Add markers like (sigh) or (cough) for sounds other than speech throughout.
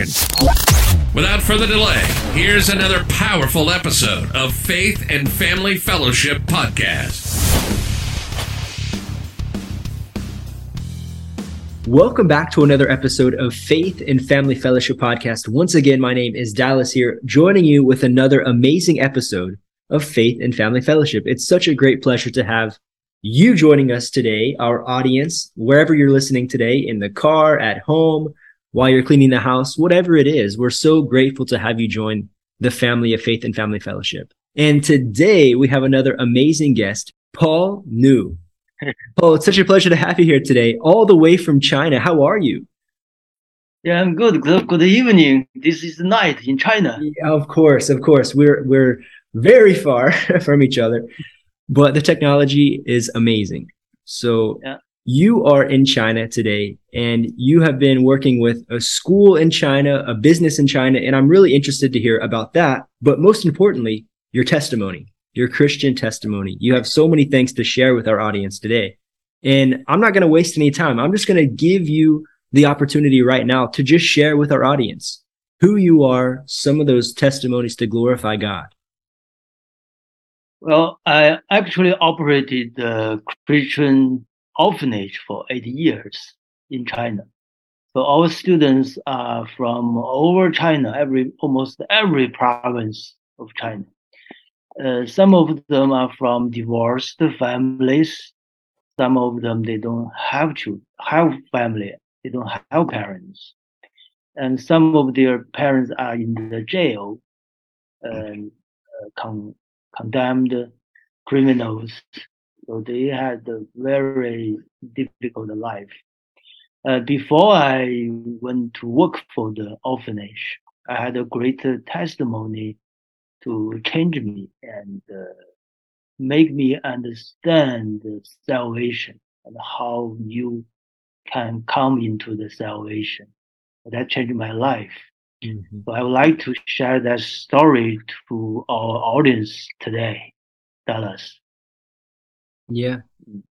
Without further delay, here's another powerful episode of Faith and Family Fellowship Podcast. Welcome back to another episode of Faith and Family Fellowship Podcast. Once again, my name is Dallas here, joining you with another amazing episode of Faith and Family Fellowship. It's such a great pleasure to have you joining us today, our audience, wherever you're listening today, in the car, at home, while you're cleaning the house, whatever it is. We're so grateful to have you join the family of Faith and Family Fellowship. And today we have another amazing guest, Paul New. (laughs) Paul, it's such a pleasure to have you here today, all the way from China. How are you? Yeah, I'm good. Good, good evening. This is night in China. Yeah, of course, of course. We're we're very far (laughs) from each other, but the technology is amazing. So yeah you are in China today and you have been working with a school in China, a business in China, and I'm really interested to hear about that. But most importantly, your testimony, your Christian testimony. You have so many things to share with our audience today. And I'm not going to waste any time. I'm just going to give you the opportunity right now to just share with our audience who you are, some of those testimonies to glorify God. Well, I actually operated the Christian orphanage for eight years in China. So our students are from over China, every almost every province of China. Uh, some of them are from divorced families. Some of them they don't have to have family. They don't have parents, and some of their parents are in the jail, and uh, con- condemned criminals so they had a very difficult life. Uh, before I went to work for the orphanage, I had a great testimony to change me and uh, make me understand the salvation and how you can come into the salvation. That changed my life. Mm-hmm. So I would like to share that story to our audience today, Dallas. Yeah.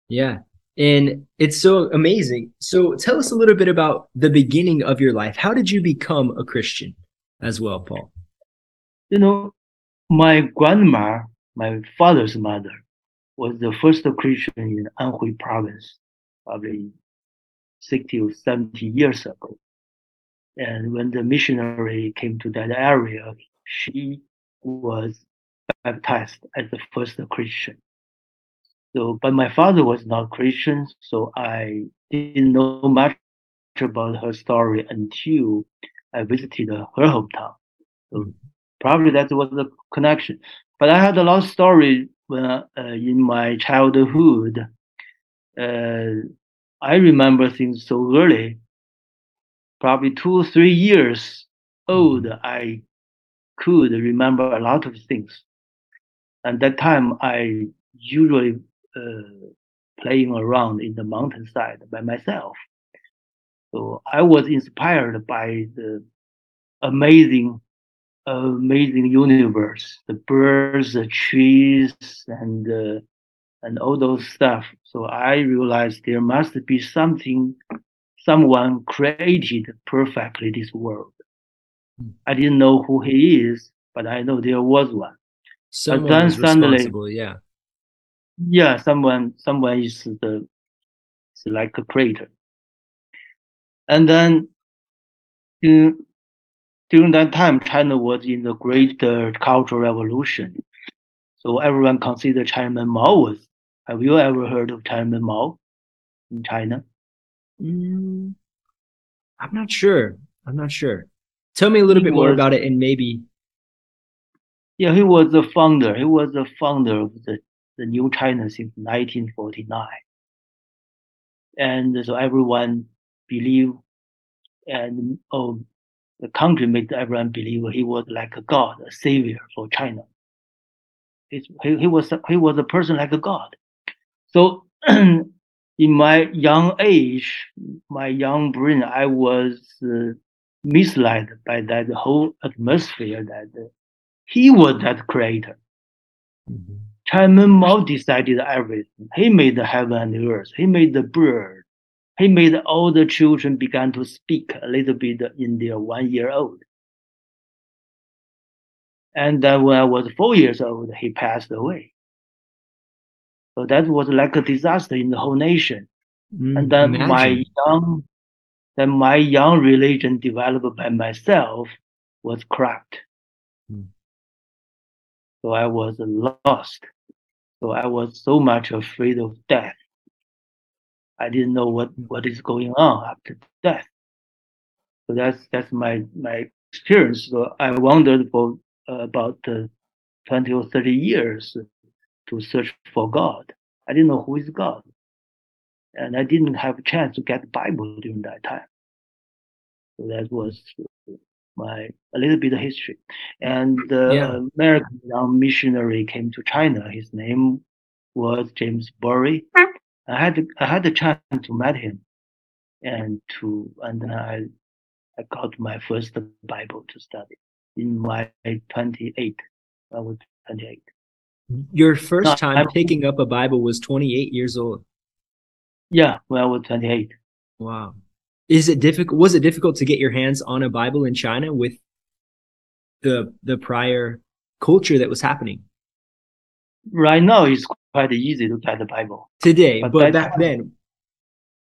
Yeah. And it's so amazing. So tell us a little bit about the beginning of your life. How did you become a Christian as well, Paul? You know, my grandma, my father's mother, was the first Christian in Anhui province, probably 60 or 70 years ago. And when the missionary came to that area, she was baptized as the first Christian. So, but my father was not Christian, so I didn't know much about her story until I visited her hometown. So probably that was the connection. But I had a lot of story when, uh, in my childhood. Uh, I remember things so early, probably two or three years old. I could remember a lot of things. And that time, I usually uh, playing around in the mountainside by myself. So I was inspired by the amazing, amazing universe, the birds, the trees, and uh, and all those stuff. So I realized there must be something, someone created perfectly this world. Hmm. I didn't know who he is, but I know there was one. Someone but then suddenly, yeah yeah, someone someone is the is like a creator. And then in, during that time, China was in the great uh, cultural revolution. So everyone considered Chairman Mao was. Have you ever heard of Chairman Mao in China? Mm, I'm not sure. I'm not sure. Tell me a little he bit was, more about it, and maybe Yeah, he was the founder. He was the founder of the, the New China since 1949. And so everyone believed, and oh, the country made everyone believe he was like a god, a savior for China. He, he was he was a person like a god. So (clears throat) in my young age, my young brain, I was uh, misled by that whole atmosphere that uh, he was that creator. Mm-hmm. Chairman Mao decided everything. He made the heaven and the earth. He made the bird. He made all the children began to speak a little bit in their one year old. And then when I was four years old, he passed away. So that was like a disaster in the whole nation. Mm, and then imagine. my young, then my young religion developed by myself was cracked. Mm. So I was lost. So I was so much afraid of death. I didn't know what, what is going on after death. So that's that's my my experience. So I wandered for uh, about uh, 20 or 30 years to search for God. I didn't know who is God. And I didn't have a chance to get the Bible during that time. So that was my a little bit of history. And the yeah. American young missionary came to China. His name was James Bury. I had I had the chance to meet him, and to and then I I got my first Bible to study in my 28. I was 28. Your first no, time I, picking up a Bible was 28 years old. Yeah, when I was 28. Wow. Is it difficult? Was it difficult to get your hands on a Bible in China with the the prior culture that was happening? Right now, it's quite easy to get the Bible today, but, but back, back then,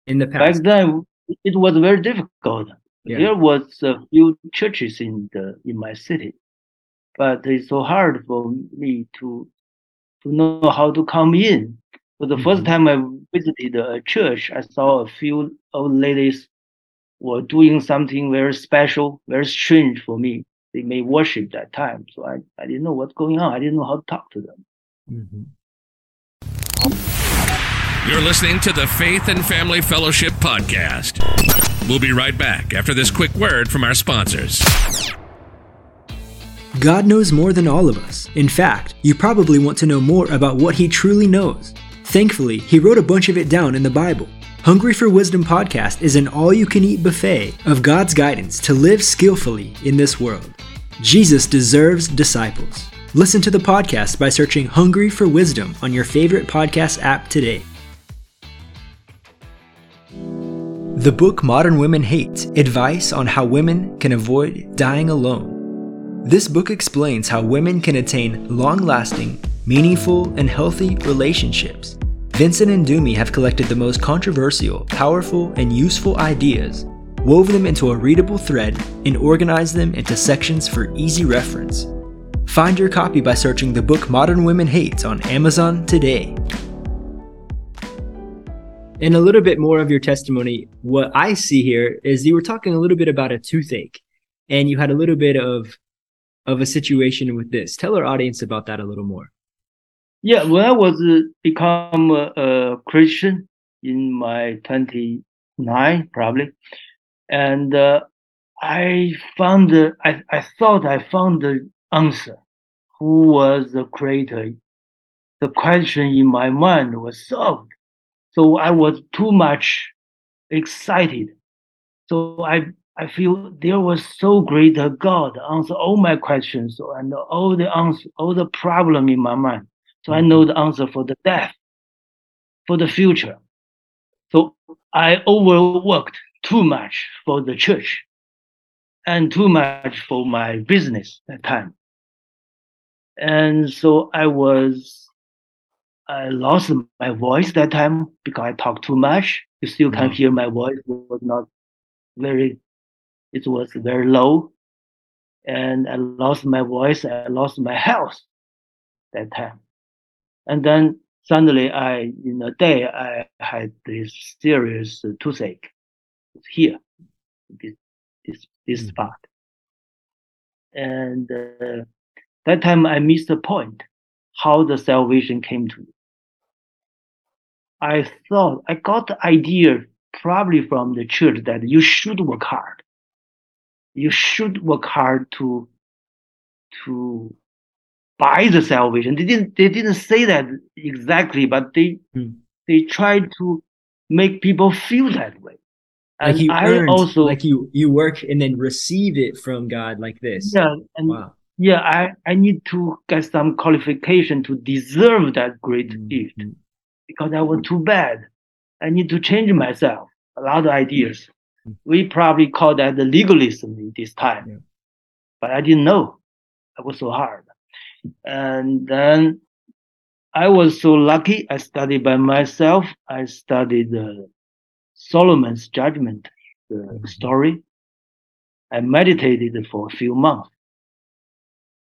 in the past, back then it was very difficult. Yeah. There was a few churches in the in my city, but it's so hard for me to to know how to come in. So the mm-hmm. first time I visited a church, I saw a few old ladies were doing something very special, very strange for me. They may worship that time, so I, I didn't know what's going on. I didn't know how to talk to them. Mm-hmm. You're listening to the Faith and Family Fellowship Podcast. We'll be right back after this quick word from our sponsors. God knows more than all of us. In fact, you probably want to know more about what He truly knows. Thankfully, He wrote a bunch of it down in the Bible. Hungry for Wisdom podcast is an all you can eat buffet of God's guidance to live skillfully in this world. Jesus deserves disciples. Listen to the podcast by searching Hungry for Wisdom on your favorite podcast app today. The book Modern Women Hate Advice on How Women Can Avoid Dying Alone. This book explains how women can attain long lasting, meaningful, and healthy relationships. Vincent and Dumi have collected the most controversial, powerful, and useful ideas, wove them into a readable thread, and organized them into sections for easy reference. Find your copy by searching the book Modern Women Hate on Amazon today. And a little bit more of your testimony. What I see here is you were talking a little bit about a toothache and you had a little bit of of a situation with this. Tell our audience about that a little more. Yeah, when I was uh, become a, a, Christian in my 29 probably, and uh, I found uh, I I thought I found the answer. Who was the creator? The question in my mind was solved. So I was too much excited. So I I feel there was so great a God answer all my questions and all the answer, all the problem in my mind. So I know the answer for the death, for the future. So I overworked too much for the church and too much for my business that time. And so I was I lost my voice that time because I talked too much. You still can mm-hmm. hear my voice it was not very, it was very low. And I lost my voice. I lost my health that time. And then suddenly I, in a day, I had this serious toothache here, this, this, this mm-hmm. spot. And uh, that time I missed the point how the salvation came to me. I thought I got the idea probably from the church that you should work hard. You should work hard to to buy the salvation. They didn't they didn't say that exactly, but they hmm. they tried to make people feel that way. And like you I earned, also like you you work and then receive it from God like this. Yeah, and wow. yeah, I I need to get some qualification to deserve that great mm-hmm. gift because I was too bad. I need to change myself. A lot of ideas. Mm-hmm. We probably call that the legalism in this time, yeah. but I didn't know. It was so hard. And then I was so lucky. I studied by myself. I studied uh, Solomon's judgment, the mm-hmm. story. I meditated for a few months.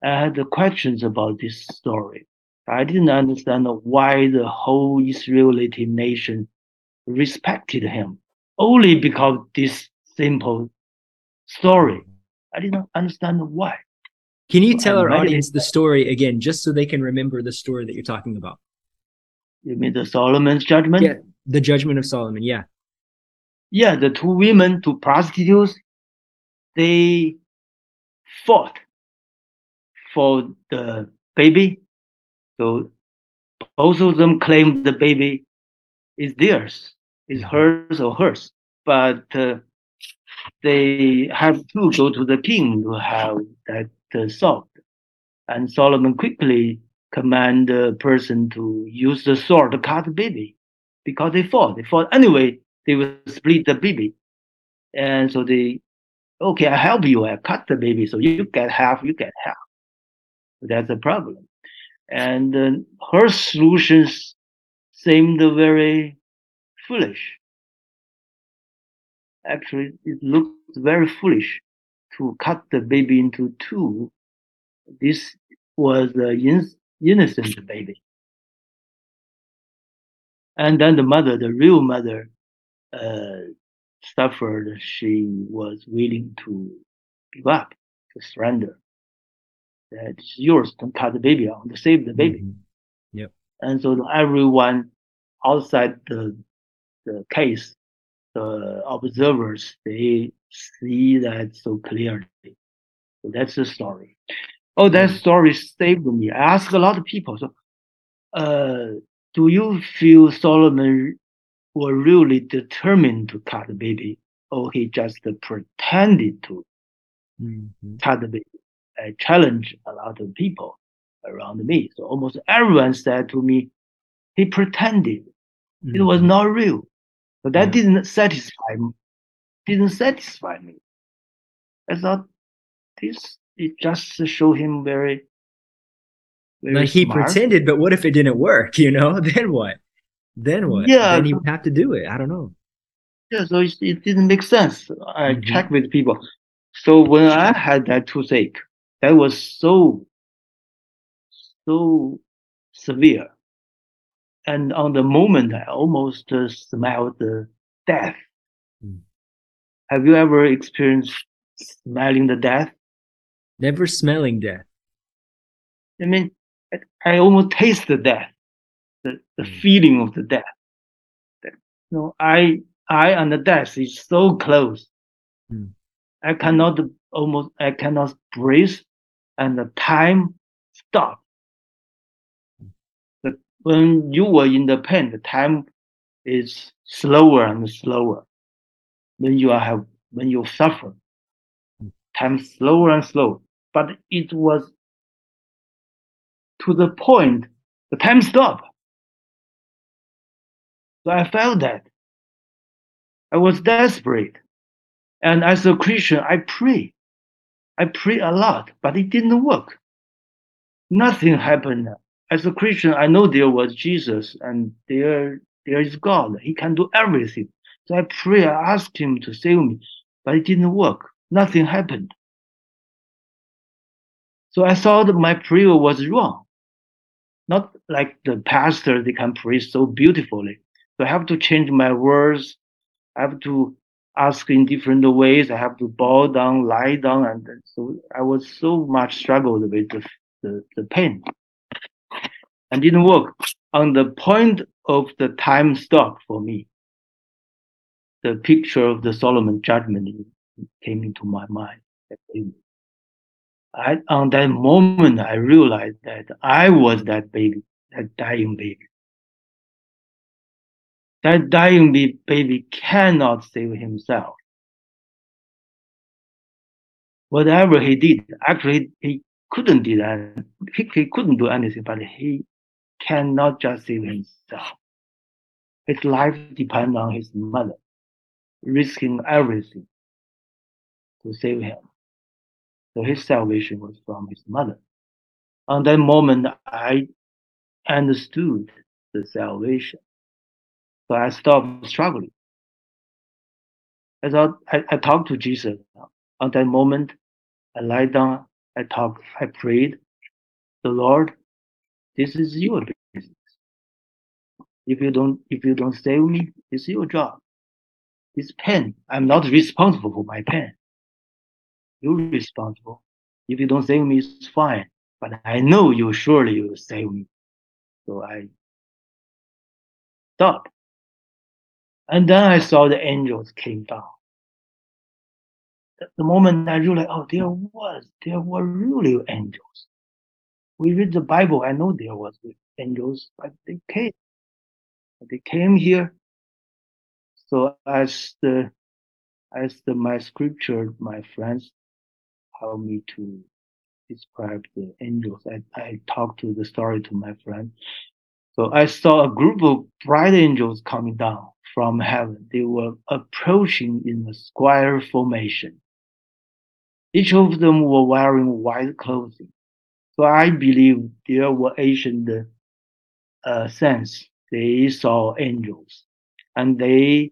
I had questions about this story. I didn't understand why the whole Israelite nation respected him only because this simple story. I didn't understand why. Can you tell our audience the story again, just so they can remember the story that you're talking about? You mean the Solomon's judgment? Yeah, the judgment of Solomon. Yeah. Yeah, the two women, two prostitutes, they fought for the baby. So both of them claim the baby is theirs, is mm-hmm. hers or hers. But uh, they have to go to the king to have that solved. And Solomon quickly command the person to use the sword to cut the baby because they fought. They fought anyway. They will split the baby, and so they, okay, I help you. I cut the baby, so you get half, you get half. That's the problem. And uh, her solutions seemed very foolish. Actually, it looked very foolish to cut the baby into two. This was an in- innocent baby. And then the mother, the real mother, uh, suffered. She was willing to give up, to surrender. That it's yours to cut the baby out, to save the baby. Mm-hmm. Yep. And so everyone outside the the case, the observers, they see that so clearly. So that's the story. Oh, that mm. story saved me. I asked a lot of people. So, uh, do you feel Solomon was really determined to cut the baby, or he just pretended to mm-hmm. cut the baby? I challenged a lot of people around me. So almost everyone said to me, he pretended. Mm-hmm. It was mm-hmm. not real. But that yeah. didn't satisfy me didn't satisfy me. I thought this it just show him very, very he smart. pretended, but what if it didn't work? (laughs) You know, then what? Then what? Yeah, then he would have to do it. I don't know. Yeah, so it, it didn't make sense. I mm-hmm. checked with people. So when I had that toothache, that was so, so severe. And on the moment, I almost uh, smelled the death have you ever experienced smelling the death? Never smelling death. I mean, I almost taste the death, the, the mm. feeling of the death. You know, I, I and the death is so close. Mm. I cannot almost, I cannot breathe and the time stop. But when you were in the pain, the time is slower and slower when you have when you suffer. Time slower and slower. But it was to the point the time stopped. So I felt that. I was desperate. And as a Christian, I pray. I pray a lot, but it didn't work. Nothing happened. As a Christian, I know there was Jesus and there, there is God. He can do everything. So I pray, I asked him to save me, but it didn't work. Nothing happened. So I thought my prayer was wrong. Not like the pastor, they can pray so beautifully. So I have to change my words. I have to ask in different ways. I have to bow down, lie down. And so I was so much struggled with the the, the pain and didn't work. On the point of the time stop for me, the picture of the Solomon judgment came into my mind. I, on that moment, I realized that I was that baby, that dying baby. That dying baby cannot save himself. Whatever he did, actually, he couldn't do that. He, he couldn't do anything, but he cannot just save himself. His life depends on his mother, risking everything to save him. So his salvation was from his mother. On that moment, I understood the salvation. So I stopped struggling. I thought I, I talked to Jesus. On that moment, I lied down, I talked, I prayed. The Lord, this is your business. If you don't, if you don't save me, it's your job. It's pain. I'm not responsible for my pain. You're responsible. If you don't save me, it's fine. But I know you surely will save me. So I stopped. And then I saw the angels came down. The moment I realized, oh, there was, there were really angels. We read the Bible, I know there was angels, but they came. They came here. So as the, as the, my scripture, my friends help me to describe the angels. I, I talked to the story to my friend. So I saw a group of bright angels coming down from heaven. They were approaching in a square formation. Each of them were wearing white clothing. So I believe there were ancient uh, sense. They saw angels and they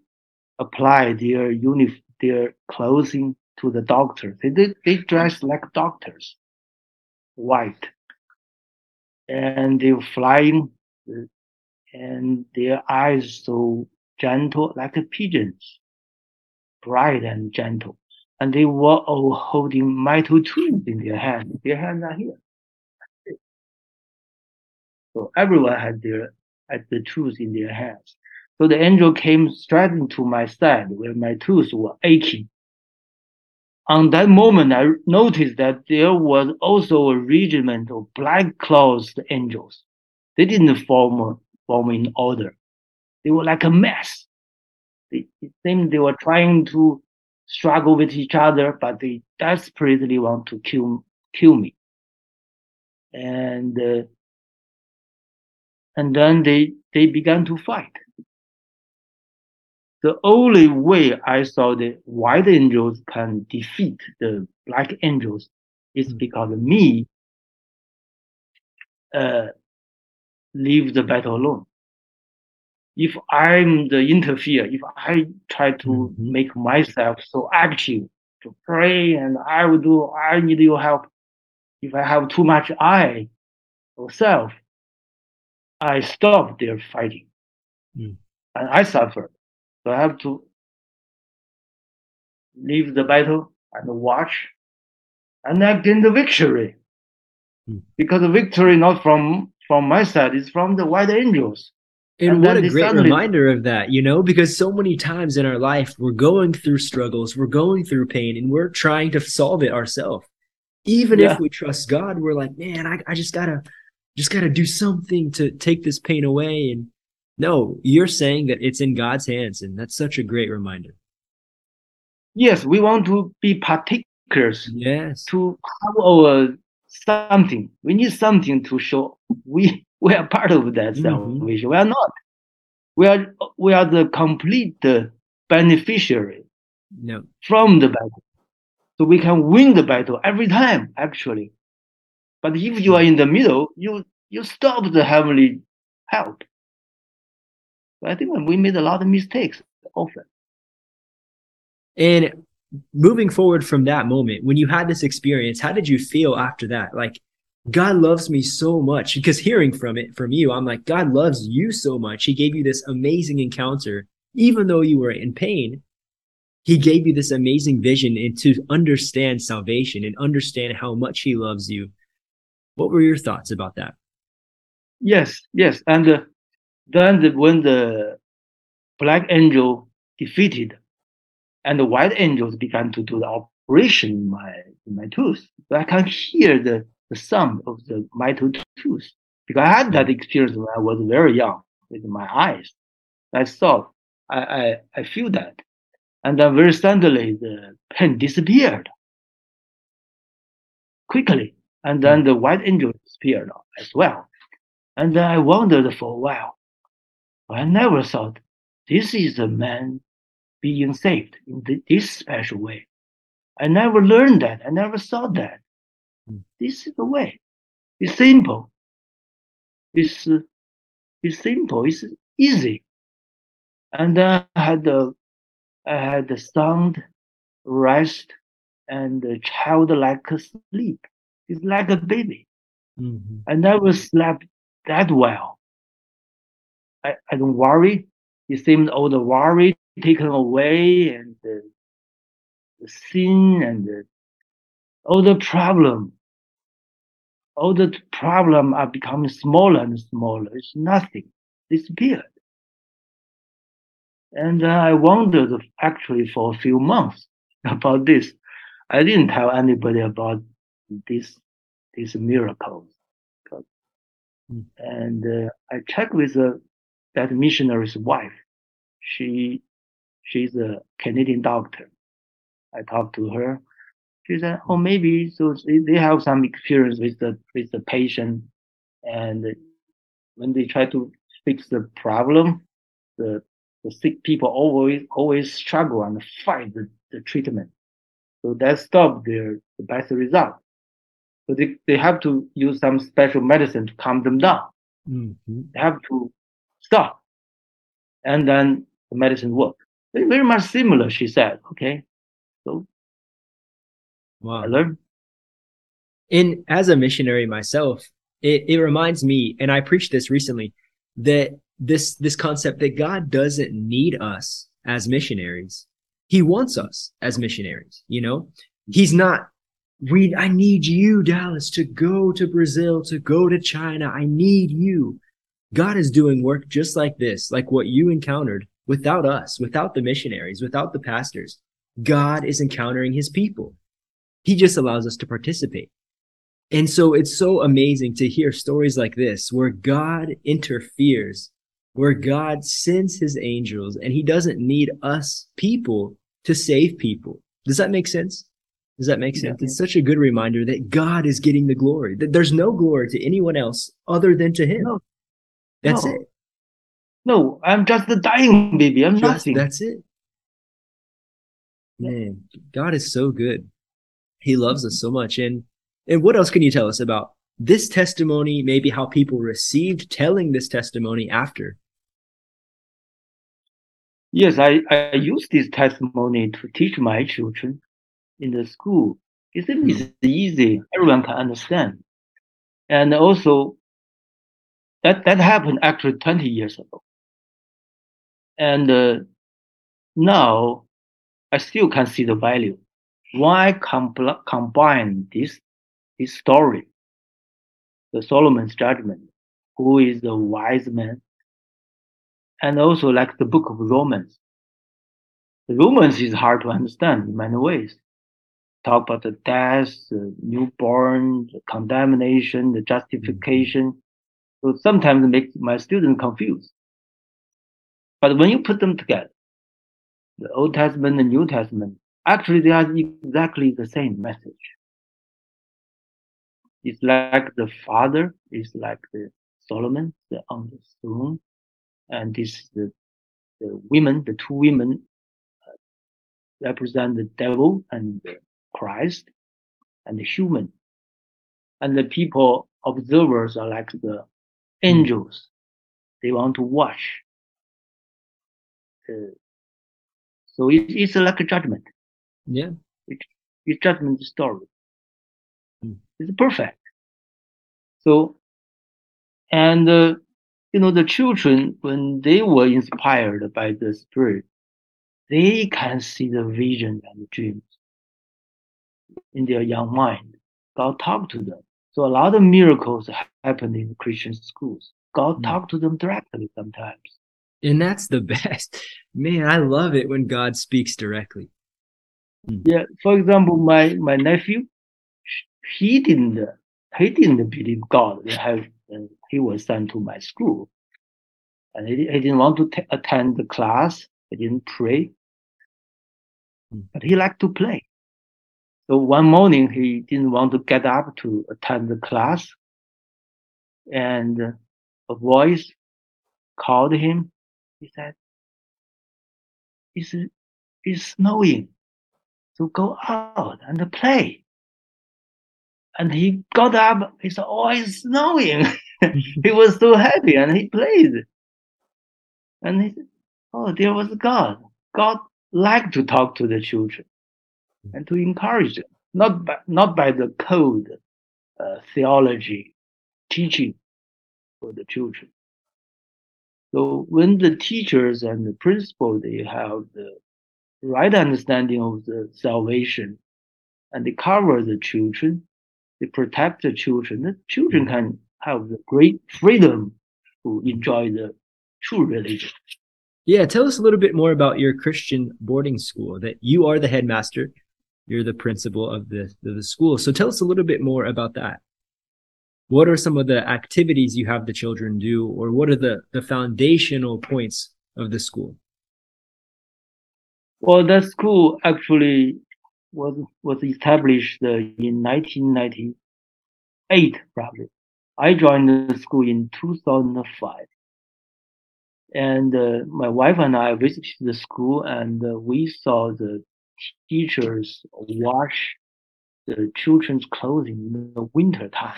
applied their uniform, their clothing to the doctors. They, they, they dress like doctors, white. And they were flying uh, and their eyes so gentle like pigeons, bright and gentle. And they were all holding metal tools in their hands. Their hands are here. So everyone had their had the tools in their hands. So the angel came straight into my side where my tools were aching on that moment, I noticed that there was also a regiment of black-clothed angels. They didn't form, form in order. They were like a mess. They, it seemed they were trying to struggle with each other, but they desperately want to kill, kill me. And, uh, and then they, they began to fight the only way I saw the white angels can defeat the black angels is mm. because me uh, leave the battle alone. If I'm the interfere, if I try to mm-hmm. make myself so active to pray and I will do, I need your help. If I have too much I or self, I stop their fighting mm. and I suffer. So I have to leave the battle and watch, and I gain the victory. Hmm. Because the victory not from from my side, it's from the white angels. And, and what a great suddenly... reminder of that, you know, because so many times in our life we're going through struggles, we're going through pain, and we're trying to solve it ourselves. Even yeah. if we trust God, we're like, man, I, I just gotta just gotta do something to take this pain away. And no, you're saying that it's in God's hands, and that's such a great reminder. Yes, we want to be particulars. Yes. To have our something. We need something to show we (laughs) we are part of that mm-hmm. salvation. We are not. We are we are the complete beneficiary no. from the battle. So we can win the battle every time, actually. But if you are in the middle, you you stop the heavenly help. I think when we made a lot of mistakes often. And moving forward from that moment, when you had this experience, how did you feel after that? Like, God loves me so much because hearing from it from you, I'm like, God loves you so much. He gave you this amazing encounter, even though you were in pain. He gave you this amazing vision and to understand salvation and understand how much he loves you. What were your thoughts about that? Yes, yes. And uh, then the, when the black angel defeated and the white angels began to do the operation in my, in my tooth, I can hear the, the sound of the metal tooth because I had that experience when I was very young with my eyes. I saw, I, I, I feel that. And then very suddenly the pain disappeared quickly. And then hmm. the white angel disappeared as well. And then I wondered for a while. I never thought this is a man being saved in this special way. I never learned that. I never saw that. Hmm. This is the way. It's simple. It's, uh, it's simple. It's easy. And then I had the, I had the sound, rest, and childlike sleep. It's like a baby. Mm-hmm. I never slept that well. I, I don't worry. It seems all the worry taken away and the, the sin and the, all the problem, all the problem are becoming smaller and smaller. It's nothing. Disappeared. And uh, I wondered actually for a few months (laughs) about this. I didn't tell anybody about this these miracles. Mm. And uh, I checked with uh, that missionary's wife. She she's a Canadian doctor. I talked to her. She said, "Oh, maybe so they have some experience with the with the patient, and when they try to fix the problem, the the sick people always always struggle and fight the, the treatment. So that stopped their the best result. So they, they have to use some special medicine to calm them down. Mm-hmm. They have to stop. And then the medicine work. Very, very much similar, she said. Okay. So wow. I learned. In as a missionary myself, it, it reminds me, and I preached this recently, that this this concept that God doesn't need us as missionaries. He wants us as missionaries, you know? He's not we I need you, Dallas, to go to Brazil, to go to China. I need you. God is doing work just like this, like what you encountered without us, without the missionaries, without the pastors. God is encountering his people. He just allows us to participate. And so it's so amazing to hear stories like this where God interferes, where God sends his angels and he doesn't need us people to save people. Does that make sense? Does that make sense? Yeah. It's such a good reminder that God is getting the glory. That there's no glory to anyone else other than to Him. No. That's no. it. No, I'm just a dying baby. I'm just, nothing. That's it. Man, God is so good. He loves us so much. And and what else can you tell us about this testimony? Maybe how people received telling this testimony after. Yes, I, I use this testimony to teach my children in the school. It's, it's hmm. easy. Everyone can understand. And also, that, that happened actually 20 years ago. And uh, now, I still can see the value. Why compl- combine this, this story, the Solomon's judgment, who is the wise man, and also like the book of Romans. The Romans is hard to understand in many ways talk about the death, the newborn, the condemnation, the justification. So sometimes it makes my students confused. But when you put them together, the Old Testament and New Testament, actually they are exactly the same message. It's like the father is like the Solomon, the on the throne, and this the the women, the two women uh, represent the devil and Christ and the human. And the people, observers are like the angels. They want to watch. Uh, so it, it's like a judgment. Yeah. It, it's judgment story. Mm. It's perfect. So, and, uh, you know, the children, when they were inspired by the spirit, they can see the vision and the dreams in their young mind. God talked to them. So a lot of miracles happen in Christian schools. God Mm. talked to them directly sometimes. And that's the (laughs) best. Man, I love it when God speaks directly. Yeah, for example, my my nephew, he didn't he didn't believe God. They have he was sent to my school, and he, he didn't want to t- attend the class. He didn't pray, Hmm. but he liked to play. So one morning he didn't want to get up to attend the class, and a voice called him. He said, "It's it's snowing." to go out and play. And he got up, he said, Oh, it's snowing. (laughs) he was so happy and he played. And he said, Oh, there was God. God liked to talk to the children and to encourage them, not by, not by the code, uh, theology, teaching for the children. So when the teachers and the principal, they have the right understanding of the salvation and they cover the children, they protect the children, the children can have the great freedom to enjoy the true religion. Yeah, tell us a little bit more about your Christian boarding school. That you are the headmaster, you're the principal of the of the school. So tell us a little bit more about that. What are some of the activities you have the children do, or what are the the foundational points of the school? Well, that school actually was was established uh, in 1998, probably. I joined the school in 2005, and uh, my wife and I visited the school, and uh, we saw the teachers wash the children's clothing in the winter time.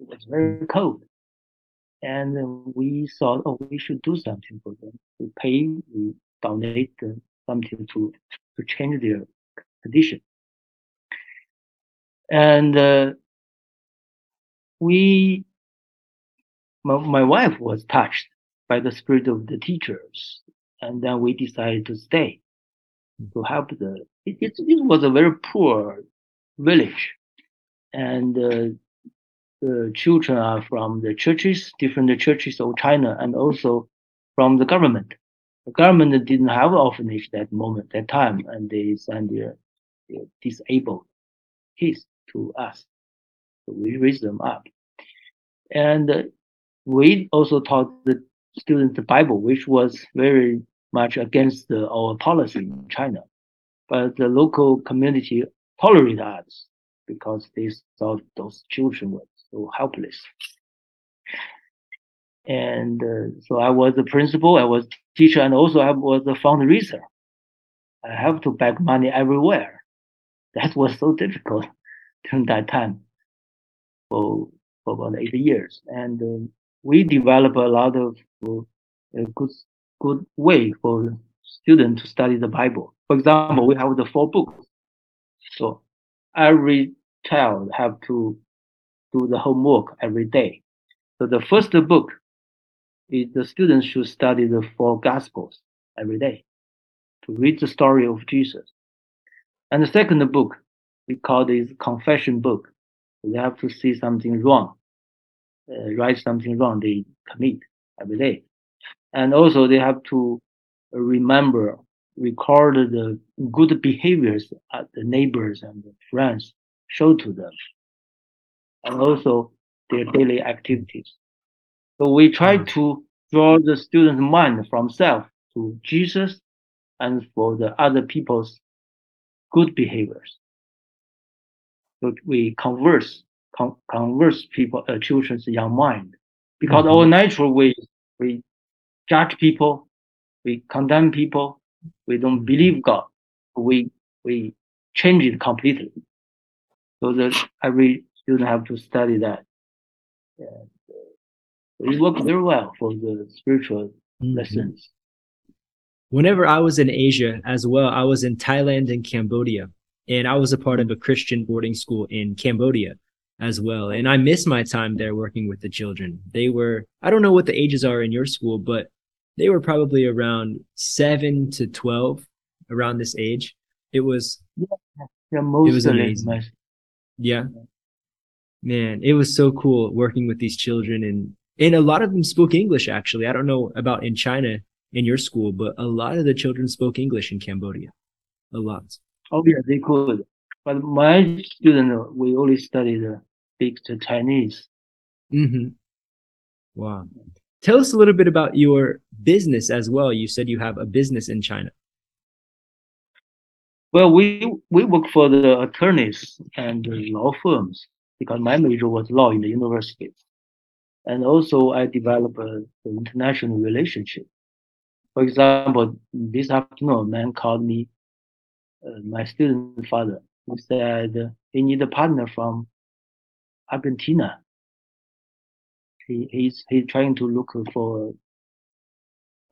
It was very cold, and we thought, oh, we should do something for them. We pay, we donate something to to change their condition. And uh, we, my, my wife was touched by the spirit of the teachers, and then we decided to stay to help the. It, it, it was a very poor village, and uh, the children are from the churches, different churches of China, and also from the government the government didn't have orphanage that moment, that time, and they sent their, their disabled kids to us. So we raised them up. And we also taught the students the Bible, which was very much against the, our policy in China. But the local community tolerated us because they thought those children were so helpless. And uh, so I was the principal, I was teacher, and also I was the fundraiser. I have to beg money everywhere. That was so difficult (laughs) during that time for, for about eight years. And uh, we developed a lot of uh, a good, good way for students to study the Bible. For example, we have the four books. So every child have to do the homework every day. So the first book is the students should study the four gospels every day to read the story of Jesus. And the second book, we call this confession book. They have to see something wrong, uh, write something wrong they commit every day. And also they have to remember, record the good behaviors that the neighbors and the friends show to them. And also their daily activities. So we try to draw the student's mind from self to Jesus and for the other people's good behaviors. So we converse, con- converse people, uh, children's young mind. Because Mhm. our natural way, we judge people, we condemn people, we don't believe God. We, we change it completely. So that every student have to study that. And, uh, it worked very well for the spiritual Mhm. lessons. Whenever I was in Asia as well, I was in Thailand and Cambodia, and I was a part of a Christian boarding school in Cambodia as well. And I miss my time there working with the children. They were, I don't know what the ages are in your school, but they were probably around seven to 12 around this age. It was, Yeah, was mostly amazing. yeah. Man, it was so cool working with these children and and a lot of them spoke English actually. I don't know about in China in your school, but a lot of the children spoke English in Cambodia. A lot. Oh yeah, they could. But my student, we only studied speak the Chinese. Mm-hmm. Wow. Tell us a little bit about your business as well. You said you have a business in China. Well, we we work for the attorneys and the law firms because my major was law in the university, and also I developed an international relationship. For example, this afternoon, a man called me, uh, my student father, who said he need a partner from Argentina. He, he's he's trying to look for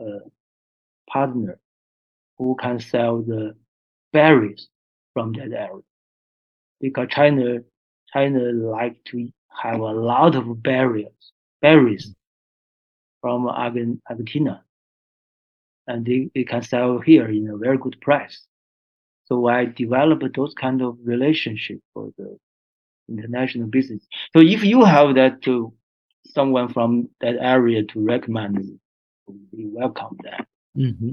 a partner who can sell the berries from that area because China China like to have a lot of berries berries from Argentina and they, they can sell here in a very good price. So I developed those kind of relationship for the international business. So if you have that to someone from that area to recommend, we welcome that. Mm-hmm.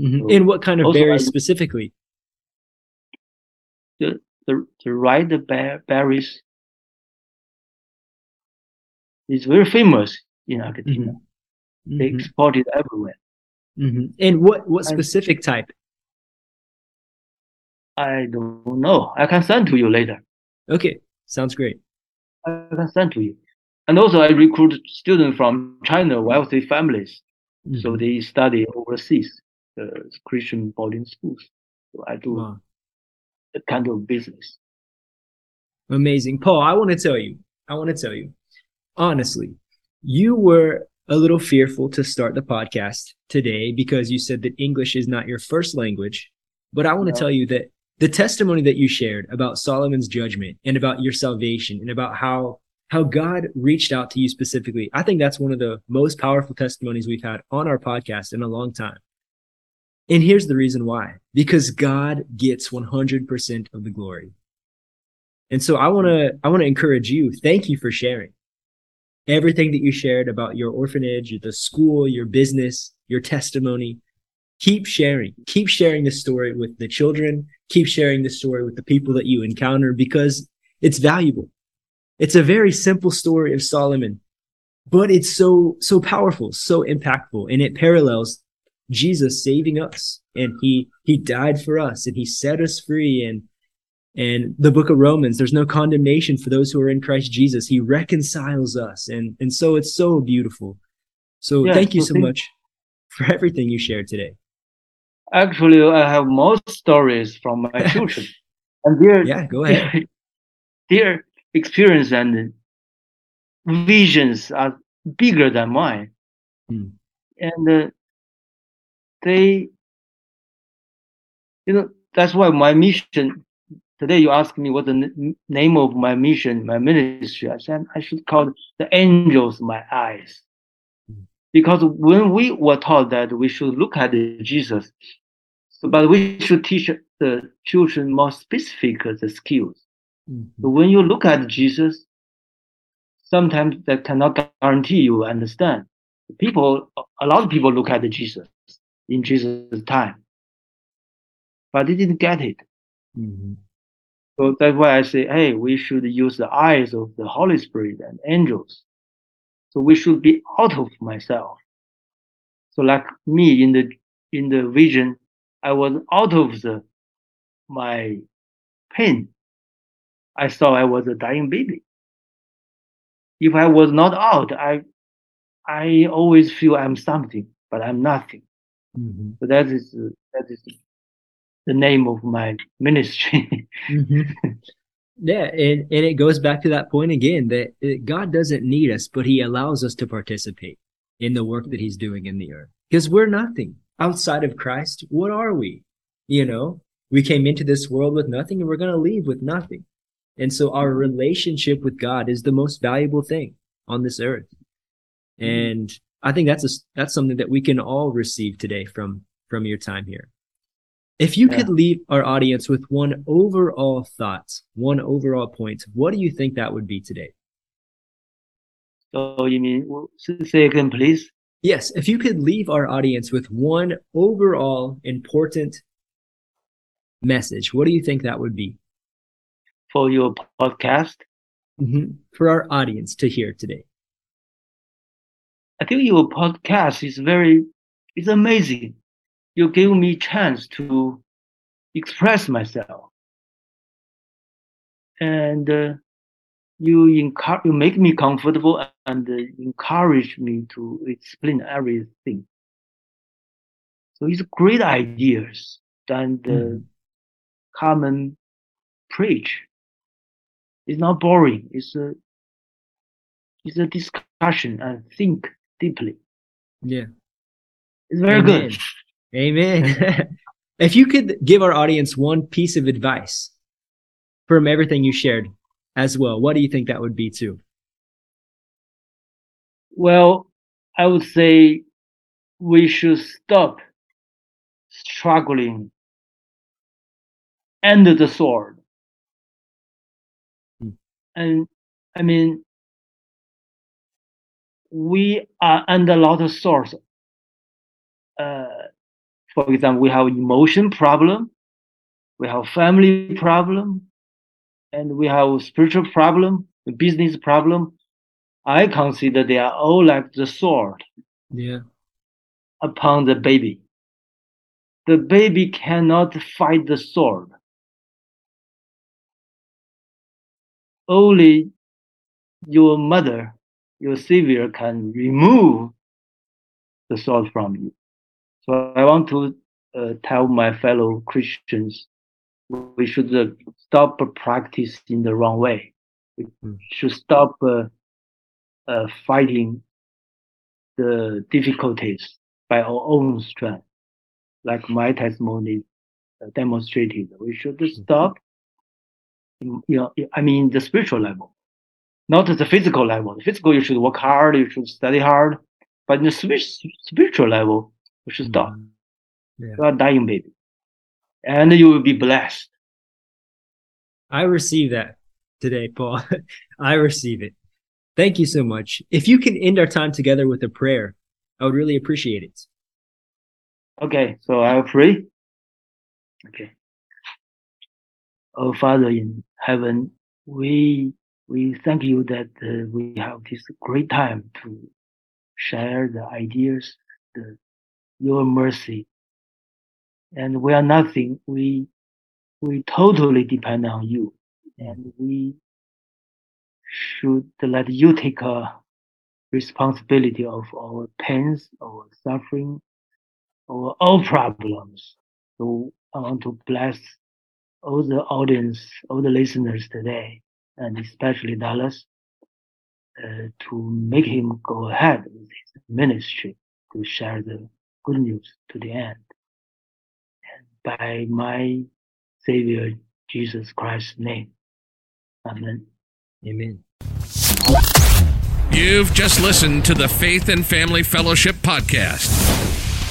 Mm-hmm. So and what kind of berries I, specifically? The the the bear, berries is very famous in Argentina. Mm-hmm. They mm-hmm. export it everywhere. Mm-hmm. And what what specific type? I don't know. I can send to you later. Okay, sounds great. I can send to you. And also, I recruit students from China, wealthy families, mm-hmm. so they study overseas, uh, Christian boarding schools. So I do wow. Kind of business. Amazing, Paul. I want to tell you. I want to tell you, honestly, you were a little fearful to start the podcast today because you said that English is not your first language. But I want to tell you that the testimony that you shared about Solomon's judgment and about your salvation and about how how God reached out to you specifically. I think that's one of the most powerful testimonies we've had on our podcast in a long time. And here's the reason why. Because God gets 100% of the glory. And so I want to I want to encourage you. Thank you for sharing everything that you shared about your orphanage, the school, your business, your testimony. Keep sharing. Keep sharing the story with the children. Keep sharing the story with the people that you encounter because it's valuable. It's a very simple story of Solomon, but it's so, so powerful, so impactful, and it parallels Jesus saving us. And he, he died for us and he set us free. And and the book of Romans, there's no condemnation for those who are in Christ Jesus. He reconciles us. And, and so it's so beautiful. So yeah, thank you so much for everything you shared today. Actually, I have more stories from my (laughs) children. and their, yeah, go ahead. (laughs) Their, their experience and visions are bigger than mine. Hmm. And uh, they, you know, that's why my mission today you ask me what the name of my mission, my ministry. I said I should call it the angels my eyes. Because when we were taught that we should look at Jesus, so, but we should teach the children more specific the skills. Mm-hmm. So when you look at Jesus, sometimes that cannot guarantee you understand. People, a lot of people look at Jesus in Jesus' time, but they didn't get it. Mm-hmm. So that's why I say, hey, we should use the eyes of the Holy Spirit and angels. So we should be out of myself. So like me in the in the vision, I was out of the my pain. I saw I was a dying baby. If I was not out, I I always feel I'm something, but I'm nothing. Mm-hmm. So that is that is the name of my ministry. mm-hmm. (laughs) Yeah, and, and it goes back to that point again that God doesn't need us, but He allows us to participate in the work that He's doing in the earth. Because we're nothing outside of Christ. What are we? You know, we came into this world with nothing and we're going to leave with nothing. And so our relationship with God is the most valuable thing on this earth. Mm-hmm. And I think that's a, that's something that we can all receive today from from your time here. If you yeah. could leave our audience with one overall thought, one overall point, what do you think that would be today? So you mean say again, please? Yes, if you could leave our audience with one overall important message, what do you think that would be? For your podcast? Mm-hmm. For our audience to hear today. I think your podcast is very, it's amazing. You give me chance to express myself. And uh, you encourage, you make me comfortable and uh, encourage me to explain everything. So it's great ideas than the mm. common preach. It's not boring. It's a, it's a discussion and think deeply. Yeah. It's very Amen. good. Amen. (laughs) if you could give our audience one piece of advice from everything you shared, as well. What do you think that would be too? Well, I would say we should stop struggling under the sword. Hmm. And I mean, we are under a lot of swords. Uh, for example, we have emotion problem, we have family problem, and we have spiritual problem, business problem. I consider they are all like the sword. Yeah. Upon the baby. The baby cannot fight the sword. Only your mother, your savior can remove the sword from you. So I want to uh, tell my fellow Christians we should uh, stop practicing the wrong way. We mm. should stop uh, uh, fighting the difficulties by our own strength, like my testimony uh, demonstrated. We should hmm. stop. You know, I mean, the spiritual level, not at the physical level. The physical, you should work hard, you should study hard, but in the spiritual level, you should stop. Mm. Yeah. You are dying baby and you will be blessed. I receive that today, Paul. (laughs) I receive it. Thank you so much. If you can end our time together with a prayer, I would really appreciate it. Okay, so I'll pray. Okay. Oh Father in heaven, we we thank you that uh, we have this great time to share the ideas, the your mercy and we are nothing. We we totally depend on you, and we should let you take a responsibility of our pains, our suffering, our all problems. So I want to bless all the audience, all the listeners today, and especially Dallas, uh, to make him go ahead with his ministry to share the good news to the end And by my Savior Jesus Christ's name. Amen. Amen. You've just listened to the Faith and Family Fellowship Podcast